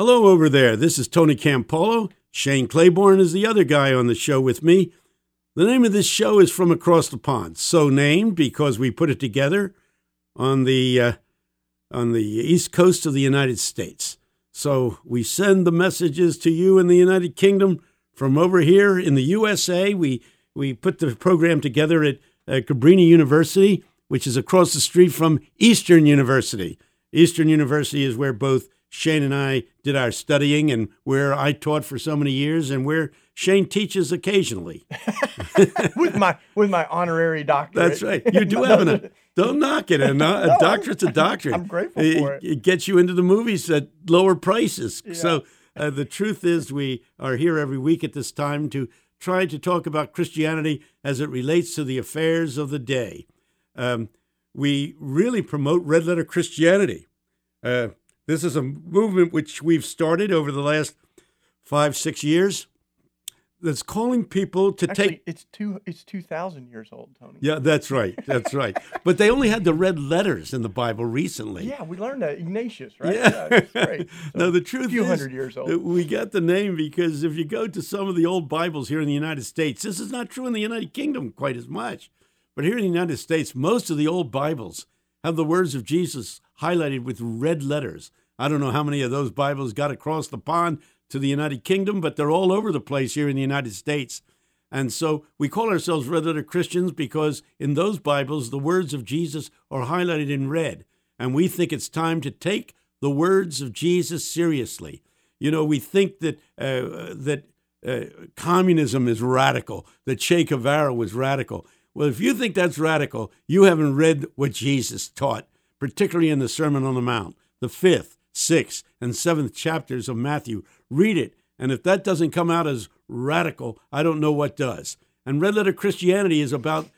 Hello over there. This is Tony Campolo. Shane Claiborne is the other guy on the show with me. The name of this show is From Across the Pond. So named because we put it together on the uh, on the east coast of the United States. So we send the messages to you in the United Kingdom from over here in the USA. We we put the program together at Cabrini University, which is across the street from Eastern University. Eastern University is where both Shane and I did our studying and where I taught for so many years and where Shane teaches occasionally. with my with my honorary doctorate. That's right. You do have an don't knock it. A, a no, doctorate's a doctorate. I'm grateful it, for it. It gets you into the movies at lower prices. Yeah. So uh, the truth is, we are here every week at this time to try to talk about Christianity as it relates to the affairs of the day. Um, we really promote red letter Christianity. Uh, this is a movement which we've started over the last five, six years that's calling people to Actually, take. It's two. It's two thousand years old, Tony. Yeah, that's right. That's right. but they only had the red letters in the Bible recently. Yeah, we learned that Ignatius, right? Yeah, yeah great. So, no, the truth a few is, hundred years old. We got the name because if you go to some of the old Bibles here in the United States, this is not true in the United Kingdom quite as much, but here in the United States, most of the old Bibles have the words of Jesus highlighted with red letters. I don't know how many of those Bibles got across the pond to the United Kingdom, but they're all over the place here in the United States. And so we call ourselves red Christians because in those Bibles, the words of Jesus are highlighted in red. And we think it's time to take the words of Jesus seriously. You know, we think that, uh, that uh, communism is radical, that Che Guevara was radical. Well, if you think that's radical, you haven't read what Jesus taught, particularly in the Sermon on the Mount, the fifth, sixth, and seventh chapters of Matthew. Read it. And if that doesn't come out as radical, I don't know what does. And red letter Christianity is about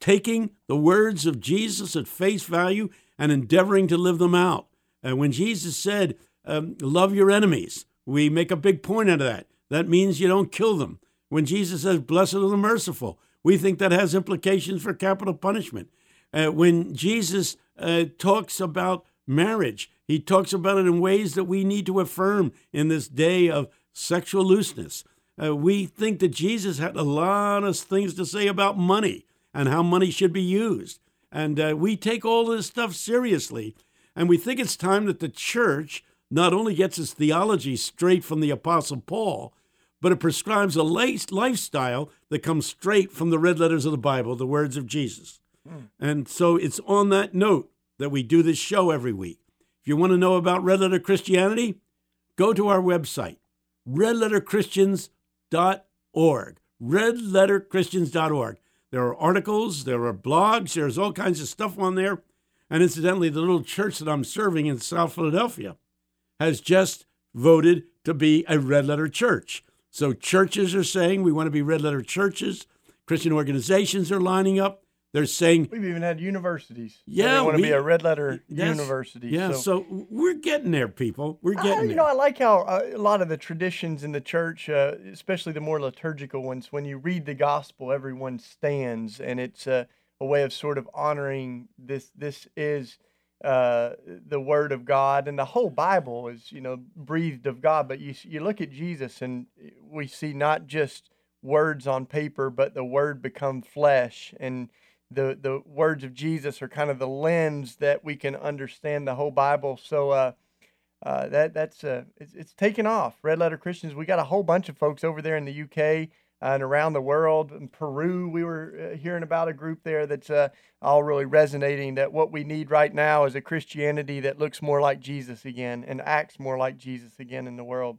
taking the words of Jesus at face value and endeavoring to live them out. And when Jesus said, um, Love your enemies, we make a big point out of that. That means you don't kill them. When Jesus says, Blessed are the merciful, we think that has implications for capital punishment. Uh, when Jesus uh, talks about marriage, he talks about it in ways that we need to affirm in this day of sexual looseness. Uh, we think that Jesus had a lot of things to say about money and how money should be used. And uh, we take all this stuff seriously. And we think it's time that the church not only gets its theology straight from the Apostle Paul, but it prescribes a lifestyle that comes straight from the red letters of the Bible, the words of Jesus. Mm. And so it's on that note that we do this show every week. You want to know about Red Letter Christianity, go to our website, redletterchristians.org. Redletterchristians.org. There are articles, there are blogs, there's all kinds of stuff on there. And incidentally, the little church that I'm serving in South Philadelphia has just voted to be a red letter church. So churches are saying we want to be red letter churches. Christian organizations are lining up. They're saying we've even had universities. Yeah, we want to be a red letter yes, university. Yeah, so. so. we're getting there, people. We're getting uh, you there. know, I like how uh, a lot of the traditions in the church, uh, especially the more liturgical ones, when you read the gospel, everyone stands, and it's a way of sort of honoring this. This is uh, the word of God, and the whole Bible is, you know, breathed of God. But you you look at Jesus, and we see not just words on paper, but the word become flesh and the the words of Jesus are kind of the lens that we can understand the whole Bible. So uh, uh, that that's uh, it's, it's taken off. Red Letter Christians. We got a whole bunch of folks over there in the UK and around the world. In Peru, we were uh, hearing about a group there that's uh, all really resonating. That what we need right now is a Christianity that looks more like Jesus again and acts more like Jesus again in the world.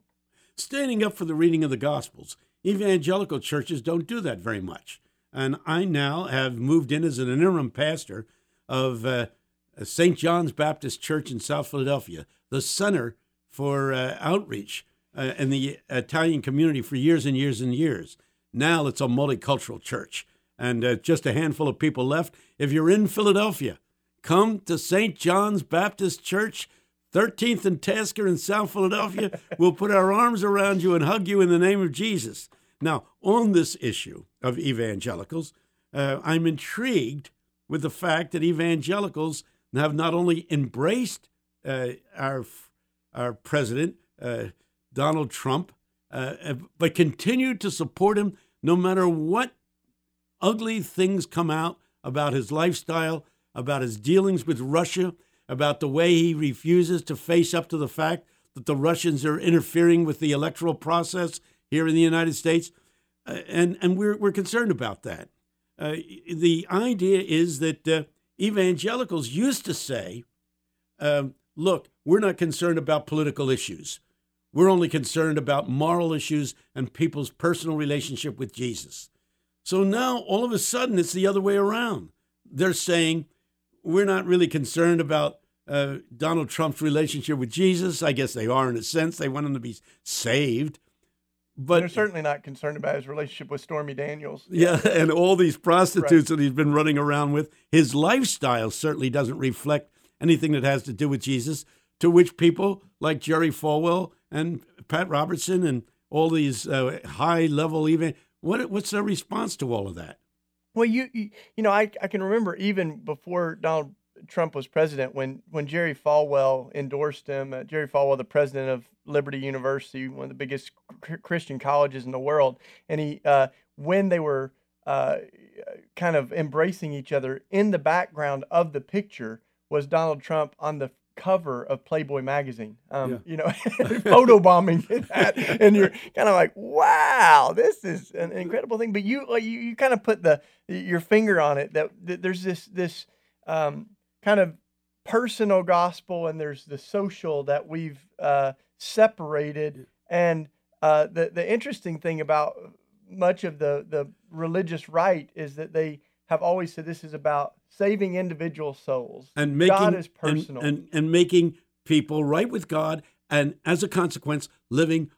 Standing up for the reading of the Gospels. Evangelical churches don't do that very much and I now have moved in as an interim pastor of uh, St. John's Baptist Church in South Philadelphia, the center for uh, outreach uh, in the Italian community for years and years and years. Now it's a multicultural church, and uh, just a handful of people left. If you're in Philadelphia, come to St. John's Baptist Church. 13th and Tasker in South Philadelphia. we'll put our arms around you and hug you in the name of Jesus. Now, on this issue of evangelicals, uh, I'm intrigued with the fact that evangelicals have not only embraced uh, our our president uh, Donald Trump, uh, uh, but continue to support him no matter what ugly things come out about his lifestyle, about his dealings with Russia, about the way he refuses to face up to the fact that the Russians are interfering with the electoral process here in the United States. Uh, and and we're, we're concerned about that. Uh, the idea is that uh, evangelicals used to say, um, look, we're not concerned about political issues. We're only concerned about moral issues and people's personal relationship with Jesus. So now all of a sudden it's the other way around. They're saying we're not really concerned about uh, Donald Trump's relationship with Jesus. I guess they are in a sense. They want him to be saved. But they're certainly not concerned about his relationship with Stormy Daniels. Yeah, and all these prostitutes right. that he's been running around with. His lifestyle certainly doesn't reflect anything that has to do with Jesus, to which people like Jerry Falwell and Pat Robertson and all these uh, high level even what what's their response to all of that? Well, you you, know I I can remember even before Donald Trump was president when when Jerry Falwell endorsed him. Uh, Jerry Falwell, the president of Liberty University, one of the biggest Christian colleges in the world, and he uh, when they were uh, kind of embracing each other in the background of the picture was Donald Trump on the cover of Playboy magazine. Um, yeah. You know, photo bombing that, and you're kind of like, wow, this is an incredible thing. But you you, you kind of put the your finger on it that, that there's this this um, kind of personal gospel and there's the social that we've uh, separated. And uh, the the interesting thing about much of the the religious right is that they have always said this is about saving individual souls. And making God is personal. And, and, and making people right with God and as a consequence living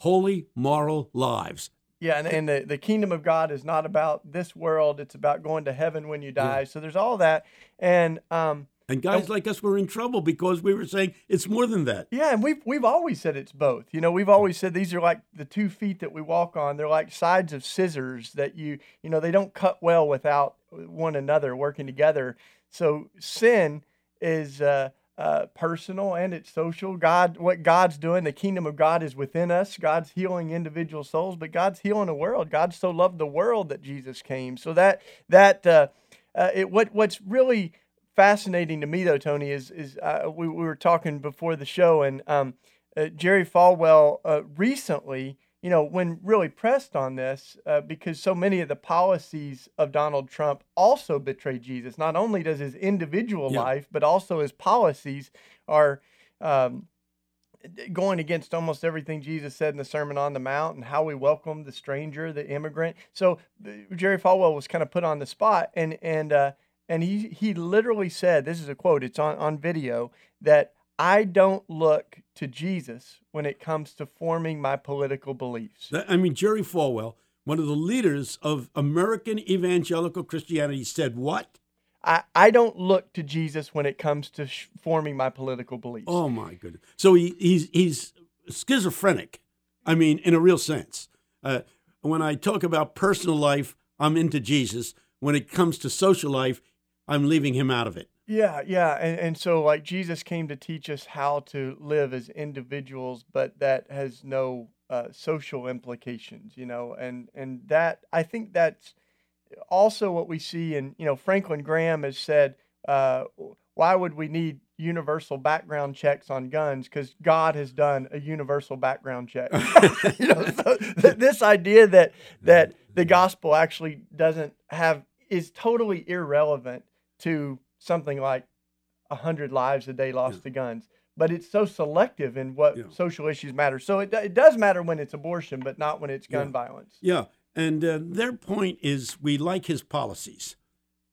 holy moral lives. Yeah, and, and the, the kingdom of God is not about this world, it's about going to heaven when you die. Yeah. So there's all that. And um and guys and, like us were in trouble because we were saying it's more than that. Yeah, and we've we've always said it's both. You know, we've always said these are like the two feet that we walk on. They're like sides of scissors that you you know they don't cut well without one another working together. So sin is uh, uh, personal and it's social. God, what God's doing, the kingdom of God is within us. God's healing individual souls, but God's healing the world. God so loved the world that Jesus came. So that that uh, uh it, what what's really fascinating to me though, Tony, is is uh, we, we were talking before the show, and um, uh, Jerry Falwell uh, recently, you know, when really pressed on this, uh, because so many of the policies of Donald Trump also betray Jesus. Not only does his individual yeah. life, but also his policies are. Um, going against almost everything Jesus said in the Sermon on the Mount and how we welcome the stranger, the immigrant. So Jerry Falwell was kind of put on the spot, and and uh, and he he literally said, this is a quote, it's on, on video, that I don't look to Jesus when it comes to forming my political beliefs. I mean, Jerry Falwell, one of the leaders of American evangelical Christianity, said what? I, I don't look to Jesus when it comes to sh- forming my political beliefs. Oh my goodness! So he, he's he's schizophrenic. I mean, in a real sense. Uh, when I talk about personal life, I'm into Jesus. When it comes to social life, I'm leaving him out of it. Yeah, yeah. And, and so, like, Jesus came to teach us how to live as individuals, but that has no uh, social implications, you know, and, and that, I think that's also what we see. And, you know, Franklin Graham has said, uh, why would we need universal background checks on guns? Because God has done a universal background check. you know, so th- this idea that, that the gospel actually doesn't have, is totally irrelevant to something like 100 lives a day lost yeah. to guns. But it's so selective in what yeah. social issues matter. So it, it does matter when it's abortion, but not when it's gun yeah. violence. Yeah. And uh, their point is we like his policies.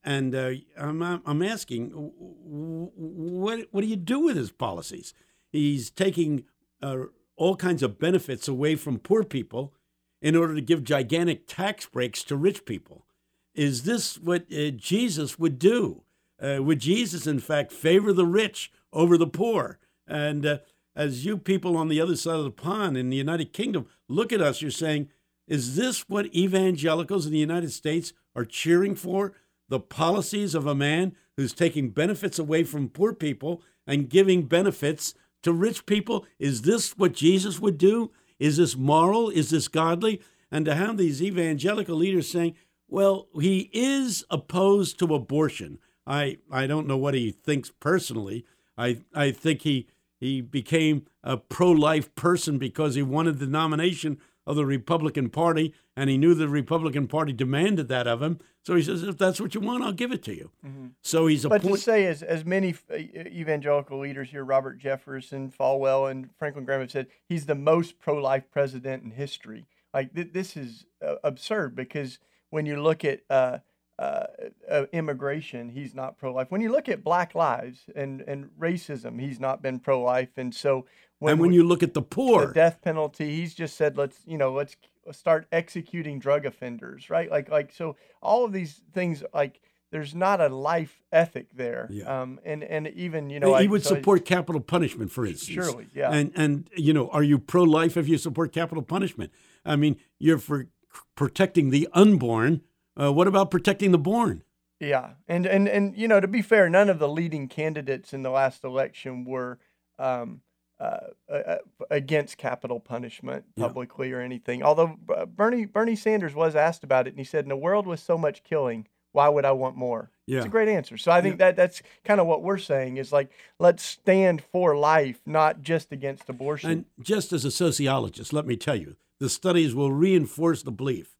And uh, I'm, I'm asking, what, what do you do with his policies? He's taking uh, all kinds of benefits away from poor people in order to give gigantic tax breaks to rich people. Is this what uh, Jesus would do? Uh, would Jesus, in fact, favor the rich over the poor? And uh, as you people on the other side of the pond in the United Kingdom look at us, you're saying, is this what evangelicals in the United States are cheering for? The policies of a man who's taking benefits away from poor people and giving benefits to rich people, is this what Jesus would do? Is this moral? Is this godly? And to have these evangelical leaders saying, well, he is opposed to abortion. I, I don't know what he thinks personally. I, I think he, he became a pro life person because he wanted the nomination of the Republican Party, and he knew the Republican Party demanded that of him. So he says, if that's what you want, I'll give it to you. Mm-hmm. So he's a but point- to say, as as many evangelical leaders here, Robert Jeffress, Falwell, and Franklin Graham have said, he's the most pro-life president in history. Like th- this is uh, absurd because when you look at uh, uh, uh, immigration, he's not pro-life. When you look at Black lives and and racism, he's not been pro-life. And so when and when we, you look at the poor, the death penalty, he's just said, let's you know, let's start executing drug offenders, right? Like like so, all of these things like there's not a life ethic there. Yeah. Um, and and even you know, he would so support capital punishment, for instance. Surely, yeah. And and you know, are you pro life if you support capital punishment? I mean, you're for protecting the unborn. Uh, what about protecting the born? Yeah, and and and you know, to be fair, none of the leading candidates in the last election were. Um, uh, uh, against capital punishment publicly yeah. or anything. Although Bernie Bernie Sanders was asked about it, and he said, "In a world with so much killing, why would I want more?" Yeah. It's a great answer. So I think yeah. that that's kind of what we're saying is like let's stand for life, not just against abortion. And just as a sociologist, let me tell you, the studies will reinforce the belief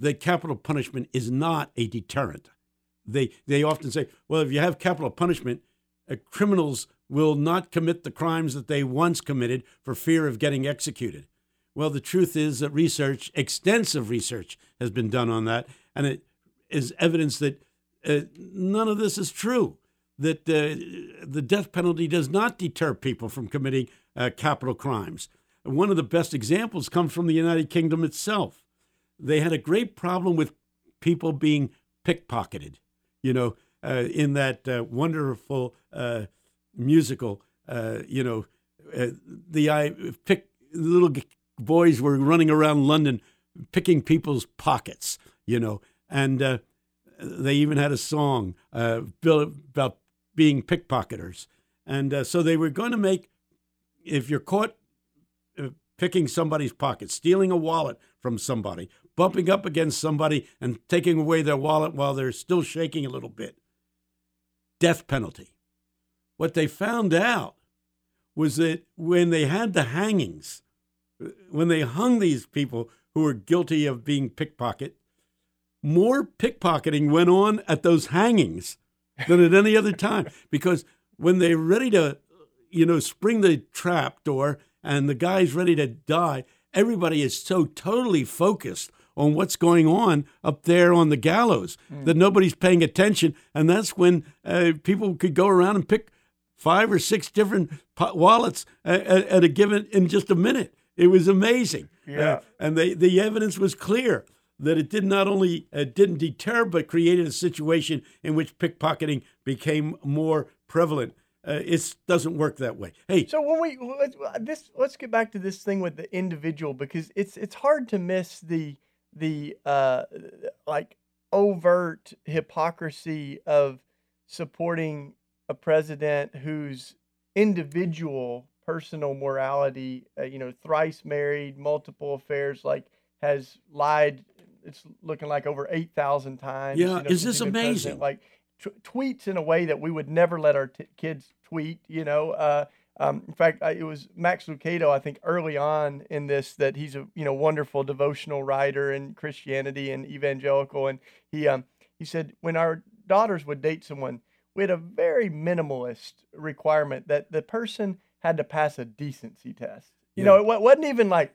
that capital punishment is not a deterrent. They they often say, well, if you have capital punishment, uh, criminals will not commit the crimes that they once committed for fear of getting executed. Well, the truth is that research, extensive research, has been done on that, and it is evidence that uh, none of this is true. That uh, the death penalty does not deter people from committing uh, capital crimes. One of the best examples comes from the United Kingdom itself. They had a great problem with people being pickpocketed. You know, uh, in that uh, wonderful uh, musical. Uh, you know, uh, the I pick little boys were running around London picking people's pockets. You know, and uh, they even had a song about being pickpocketers. And so they were going to make, if you're caught picking somebody's pocket, stealing a wallet from somebody, bumping up against somebody and taking away their wallet while they're still shaking a little bit, death penalty. What they found out was that when they had the hangings, when they hung these people who were guilty of being pickpocket, more pickpocketing went on at those hangings than at any other time because when they're ready to, you know, spring the trap door and the guy's ready to die, everybody is so totally focused on what's going on up there on the gallows mm. that nobody's paying attention. And that's when uh, people could go around and pick five or six different wallets at, at, a given in just a minute. It was amazing. Yeah. Uh, and they, the evidence was clear that it did not only uh, didn't deter, but created a situation in which pickpocketing became more prevalent. Uh, it doesn't work that way. Hey, so when we let's, this let's get back to this thing with the individual because it's it's hard to miss the the uh like overt hypocrisy of supporting a president whose individual personal morality, uh, you know, thrice married, multiple affairs, like has lied. It's looking like over eight thousand times. Yeah, you know, is this amazing? Like t- tweets in a way that we would never let our t- kids tweet. You know, uh, um, in fact, I, it was Max Lucado, I think, early on in this that he's a you know wonderful devotional writer in Christianity and evangelical, and he um, he said when our daughters would date someone, we had a very minimalist requirement that the person had to pass a decency test. You yeah. know, it wasn't even like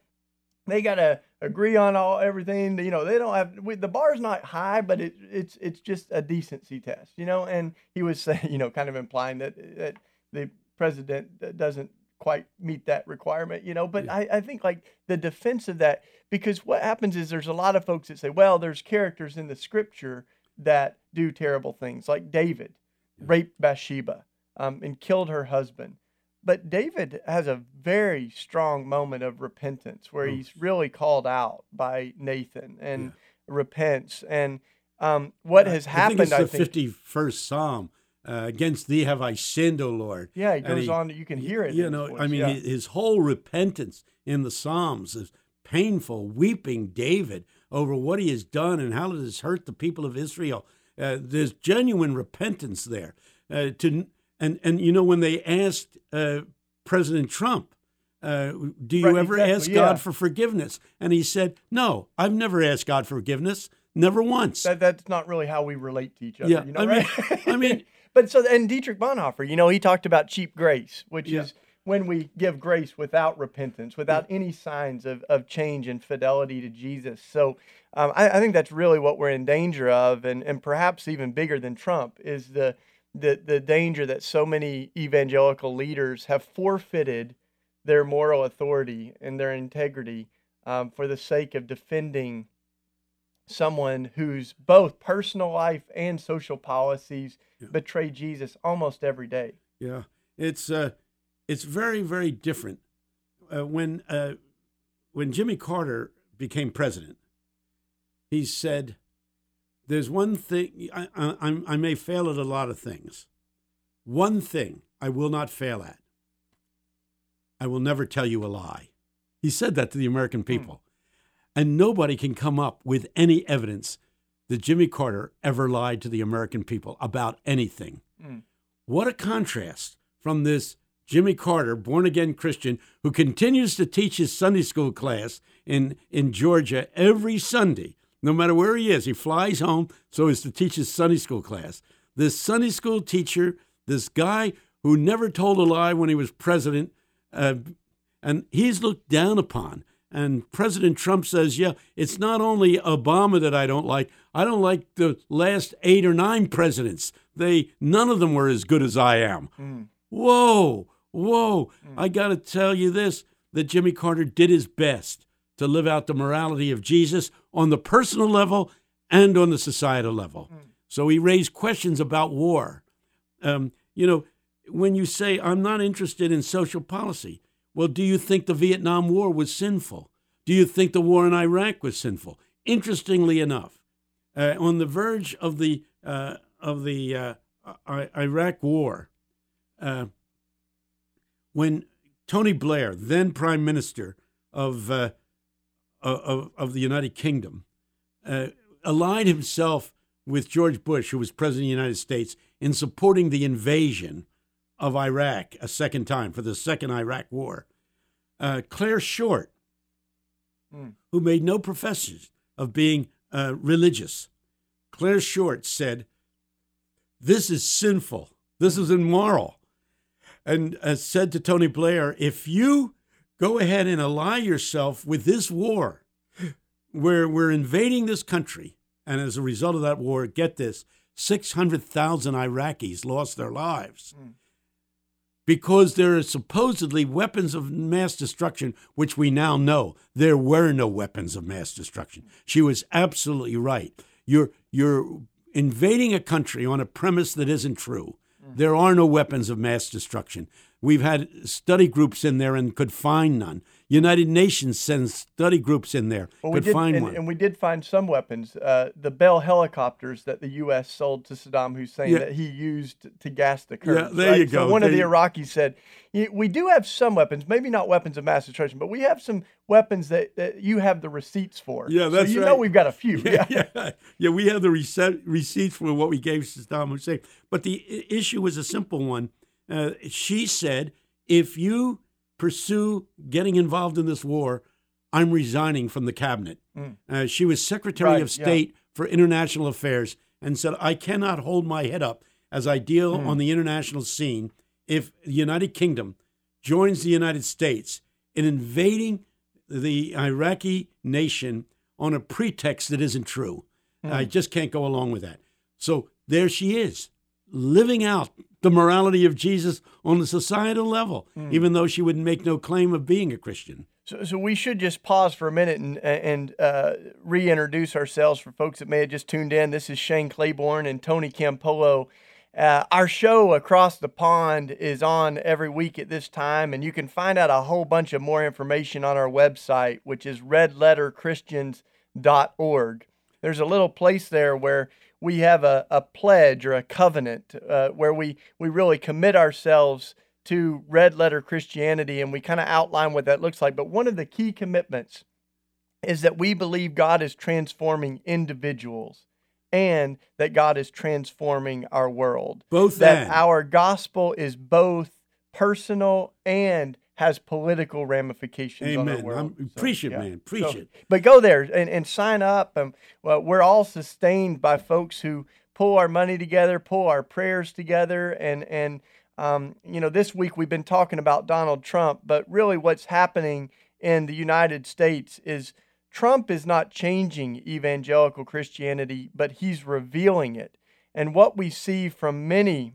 they got to agree on all everything. You know, they don't have we, the bar's not high, but it, it's it's just a decency test. You know, and he was saying, you know, kind of implying that that the president doesn't quite meet that requirement. You know, but yeah. I, I think like the defense of that because what happens is there's a lot of folks that say, well, there's characters in the scripture that do terrible things, like David raped Bathsheba um, and killed her husband. But David has a very strong moment of repentance where he's really called out by Nathan and yeah. repents. And um, what has happened, I think it's the fifty-first Psalm uh, against thee have I sinned, O Lord. Yeah, he goes he, on. You can hear it. You know, voice, I mean, yeah. his whole repentance in the Psalms is painful, weeping David over what he has done and how it has hurt the people of Israel. Uh, there's genuine repentance there. Uh, to and and you know when they asked uh, President Trump, uh, "Do you Right, ever exactly, ask yeah. God for forgiveness?" and he said, "No, I've never asked God for forgiveness, never once." that that's not really how we relate to each other. Yeah, you know, I mean- I mean- but so and Dietrich Bonhoeffer, you know, he talked about cheap grace, which Yeah. is when we give grace without repentance, without any signs of, of change and fidelity to Jesus. So um, I, I think that's really what we're in danger of, and, and perhaps even bigger than Trump is the, the the danger that so many evangelical leaders have forfeited their moral authority and their integrity um, for the sake of defending someone whose both personal life and social policies Yeah. betray Jesus almost every day. Yeah, it's uh, it's very very different. Uh, when uh, when Jimmy Carter became president, he said, "There's one thing I, I, I'm- may fail at a lot of things. One thing I will not fail at. I will never tell you a lie." He said that to the American hmm. people, and nobody can come up with any evidence that Jimmy Carter ever lied to the American people about anything. Hmm. What a contrast from this Jimmy Carter, born again Christian, who continues to teach his Sunday school class in, in Georgia every Sunday, no matter where he is. He flies home so as to teach his Sunday school class. This Sunday school teacher, this guy who never told a lie when he was president, uh, and he's looked down upon. And President Trump says, yeah, it's not only Obama that I don't like. I don't like the last eight or nine presidents. They none of them were as good as I am. Whoa, whoa. I got to tell you this that Jimmy Carter did his best to live out the morality of Jesus on the personal level and on the societal level. So he raised questions about war. Um, you know, when you say, I'm not interested in social policy, well, do you think the Vietnam War was sinful? Do you think the war in Iraq was sinful? Interestingly enough, uh, on the verge of the uh, of the uh, I- Iraq War, uh, when Tony Blair, then Prime Minister of uh, of, of the United Kingdom, uh, allied himself with George Bush, who was President of the United States, in supporting the invasion of Iraq a second time for the second Iraq War. Uh, Clare Short, Mm. who made no profession of being uh, religious, Clare Short said, This is sinful. This is immoral. And uh, said to Tony Blair, If you go ahead and ally yourself with this war, where we're invading this country, and as a result of that war, get this 600,000 Iraqis lost their lives hmm. because there are supposedly weapons of mass destruction, which we now know there were no weapons of mass destruction. She was absolutely right. You're, you're invading a country on a premise that isn't true. Hmm. There are no weapons of mass destruction. We've had study groups in there and could find none. United Nations sends study groups in there, Well, we could did, find and, one. and we did find some weapons. Uh, the Bell helicopters that the U.S. sold to Saddam Hussein Yeah. that he used to gas the Kurds. Yeah, there right? you So go. one of the Iraqis said, "We do have some weapons, maybe not weapons of mass destruction, but we have some weapons that, that you have the receipts for. Yeah, that's so you know we've got a few. yeah, yeah, yeah. We have the rece- receipts for what we gave Saddam Hussein. But the issue was a simple one. Uh, she said, if you pursue getting involved in this war, I'm resigning from the cabinet. Uh, she was Secretary Mm. Right, of yeah. State for International Affairs and said, I cannot hold my head up as I deal Mm. on the international scene if the United Kingdom joins the United States in invading the Iraqi nation on a pretext that isn't true. I just can't go along with that. So there she is, living out the morality of Jesus on the societal level, even though she would make no claim of being a Christian. So, so we should just pause for a minute and and uh, reintroduce ourselves for folks that may have just tuned in. This is Shane Claiborne and Tony Campolo. Uh, our show across the pond is on every week at this time, and you can find out a whole bunch of more information on our website, which is redletterchristians.org. There's a little place there where we have a, a pledge or a covenant uh, where we, we really commit ourselves to red letter Christianity and we kind of outline what that looks like. But one of the key commitments is that we believe God is transforming individuals and that God is transforming our world. Both that and. our gospel is both personal and has political ramifications Amen. world. I'm, So, preach it, yeah. man. Preach So- it. But go there and, and sign up. And well, we're all sustained by folks who pull our money together, pull our prayers together, and and um, you know, this week we've been talking about Donald Trump, but really what's happening in the United States is Trump is not changing evangelical Christianity, but he's revealing it. And what we see from many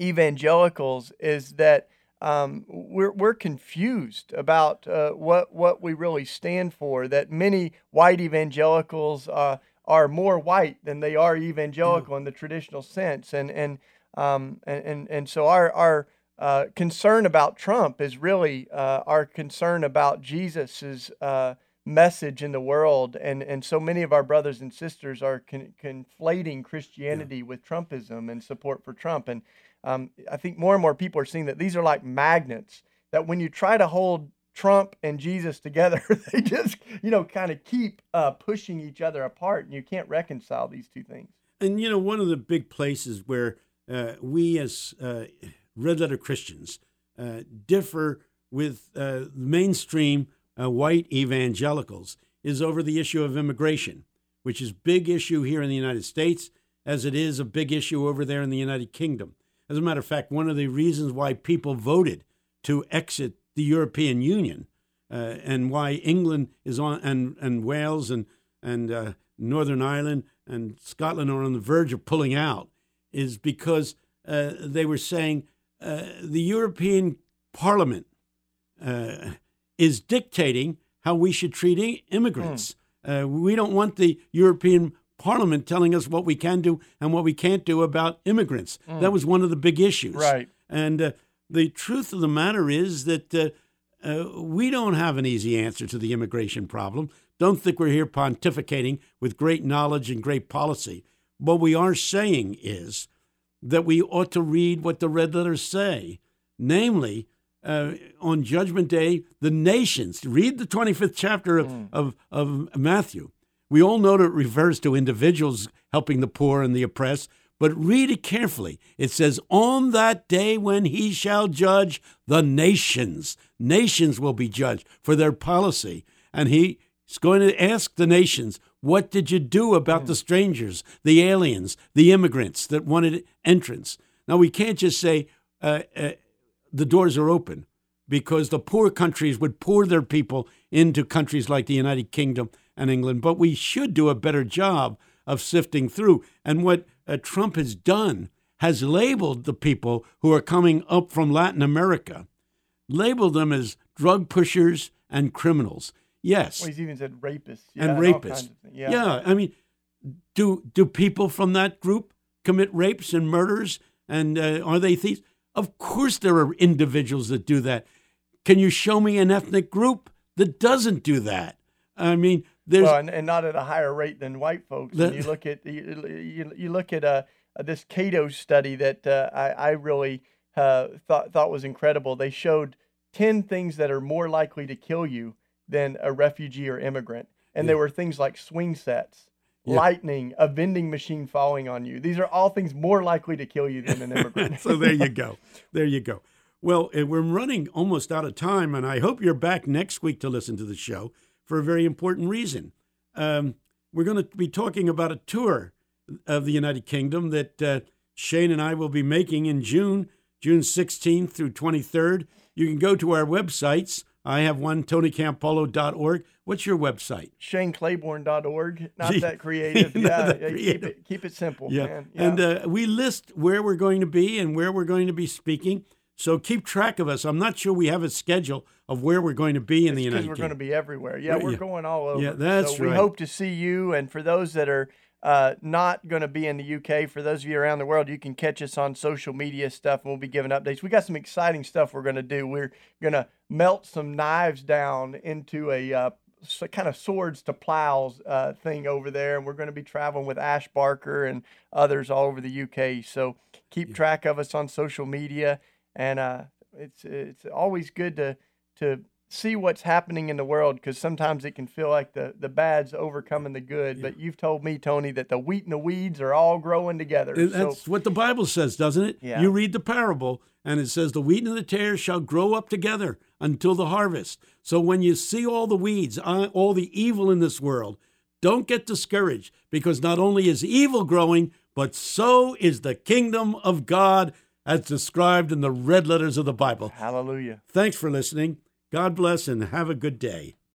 evangelicals is that um, we're, we're confused about uh, what, what we really stand for, that many white evangelicals uh, are more white than they are evangelical in the traditional sense. And, and, um, and, and, and so our, our uh, concern about Trump is really uh, our concern about Jesus's uh, message in the world. And, and so many of our brothers and sisters are con- conflating Christianity with Trumpism and support for Trump. And um, I think more and more people are seeing that these are like magnets, that when you try to hold Trump and Jesus together, they just, you know, kind of keep uh, pushing each other apart, and you can't reconcile these two things. And you know, one of the big places where uh, we as uh, red letter Christians uh, differ with uh, mainstream uh, white evangelicals is over the issue of immigration, which is big issue here in the United States, as it is a big issue over there in the United Kingdom. As a matter of fact, one of the reasons why people voted to exit the European Union uh, and why England is on and, and Wales and and uh, Northern Ireland and Scotland are on the verge of pulling out is because uh, they were saying uh, the European Parliament uh, is dictating how we should treat i- immigrants. Uh, we don't want the European Parliament telling us what we can do and what we can't do about immigrants. That was one of the big issues. Right. And uh, the truth of the matter is that uh, uh, we don't have an easy answer to the immigration problem. Don't think we're here pontificating with great knowledge and great policy. What we are saying is that we ought to read what the red letters say, namely, uh, on Judgment Day, the nations. Read the 25th chapter of, of, of Matthew. We all know that it refers to individuals helping the poor and the oppressed, but read it carefully. It says, On that day when he shall judge the nations, nations will be judged for their policy. And he's going to ask the nations, What did you do about the strangers, the aliens, the immigrants that wanted entrance? Now, we can't just say, uh, uh, the doors are open because the poor countries would pour their people into countries like the United Kingdom and England. But we should do a better job of sifting through. And what uh, Trump has done has labeled the people who are coming up from Latin America, labeled them as drug pushers and criminals. Yes. Well, he's even said rapists. Yeah, and rapists. of things. Yeah. I mean, do do people from that group commit rapes and murders? And uh, are they thieves? Of course, there are individuals that do that. Can you show me an ethnic group that doesn't do that? I mean, there's well, and, and not at a higher rate than white folks. The- and you look at you, you, look at uh, this Cato study that uh, I, I really uh, thought thought was incredible. They showed ten things that are more likely to kill you than a refugee or immigrant, and there were things like swing sets. Yeah. Lightning, a vending machine falling on you. These are all things more likely to kill you than an immigrant. so there you go. There you go. Well, we're running almost out of time, and I hope you're back next week to listen to the show for a very important reason. Um, we're going to be talking about a tour of the United Kingdom that uh, Shane and I will be making in June, June 16th through 23rd. You can go to our websites. I have one, tonycampolo.org. What's your website? ShaneClaiborne.org. Not that creative. not yeah, that yeah, keep it keep it simple, Yeah. man. And uh, we list where we're going to be and where we're going to be speaking. So keep track of us. I'm not sure we have a schedule of where we're going to be in the United States. we're going to be everywhere. Yeah, we're yeah. going all over. Yeah, that's so we right. hope to see you. And for those that are uh, not going to be in the UK, for those of you around the world, you can catch us on social media stuff, and we'll be giving updates. We got some exciting stuff we're going to do. We're going to melt some knives down into a uh, kind of swords to plows uh, thing over there, and we're going to be traveling with Ash Barker and others all over the UK. So keep yeah. track of us on social media, and uh, it's it's always good to to see what's happening in the world because sometimes it can feel like the the bad's overcoming the good. Yeah. But you've told me, Tony, that the wheat and the weeds are all growing together. That's so, what the Bible says, doesn't it? Yeah. You read the parable, and it says, "The wheat and the tares shall grow up together until the harvest." So when you see all the weeds, uh, all the evil in this world, don't get discouraged because not only is evil growing, but so is the kingdom of God as described in the red letters of the Bible. Hallelujah. Thanks for listening. God bless and have a good day.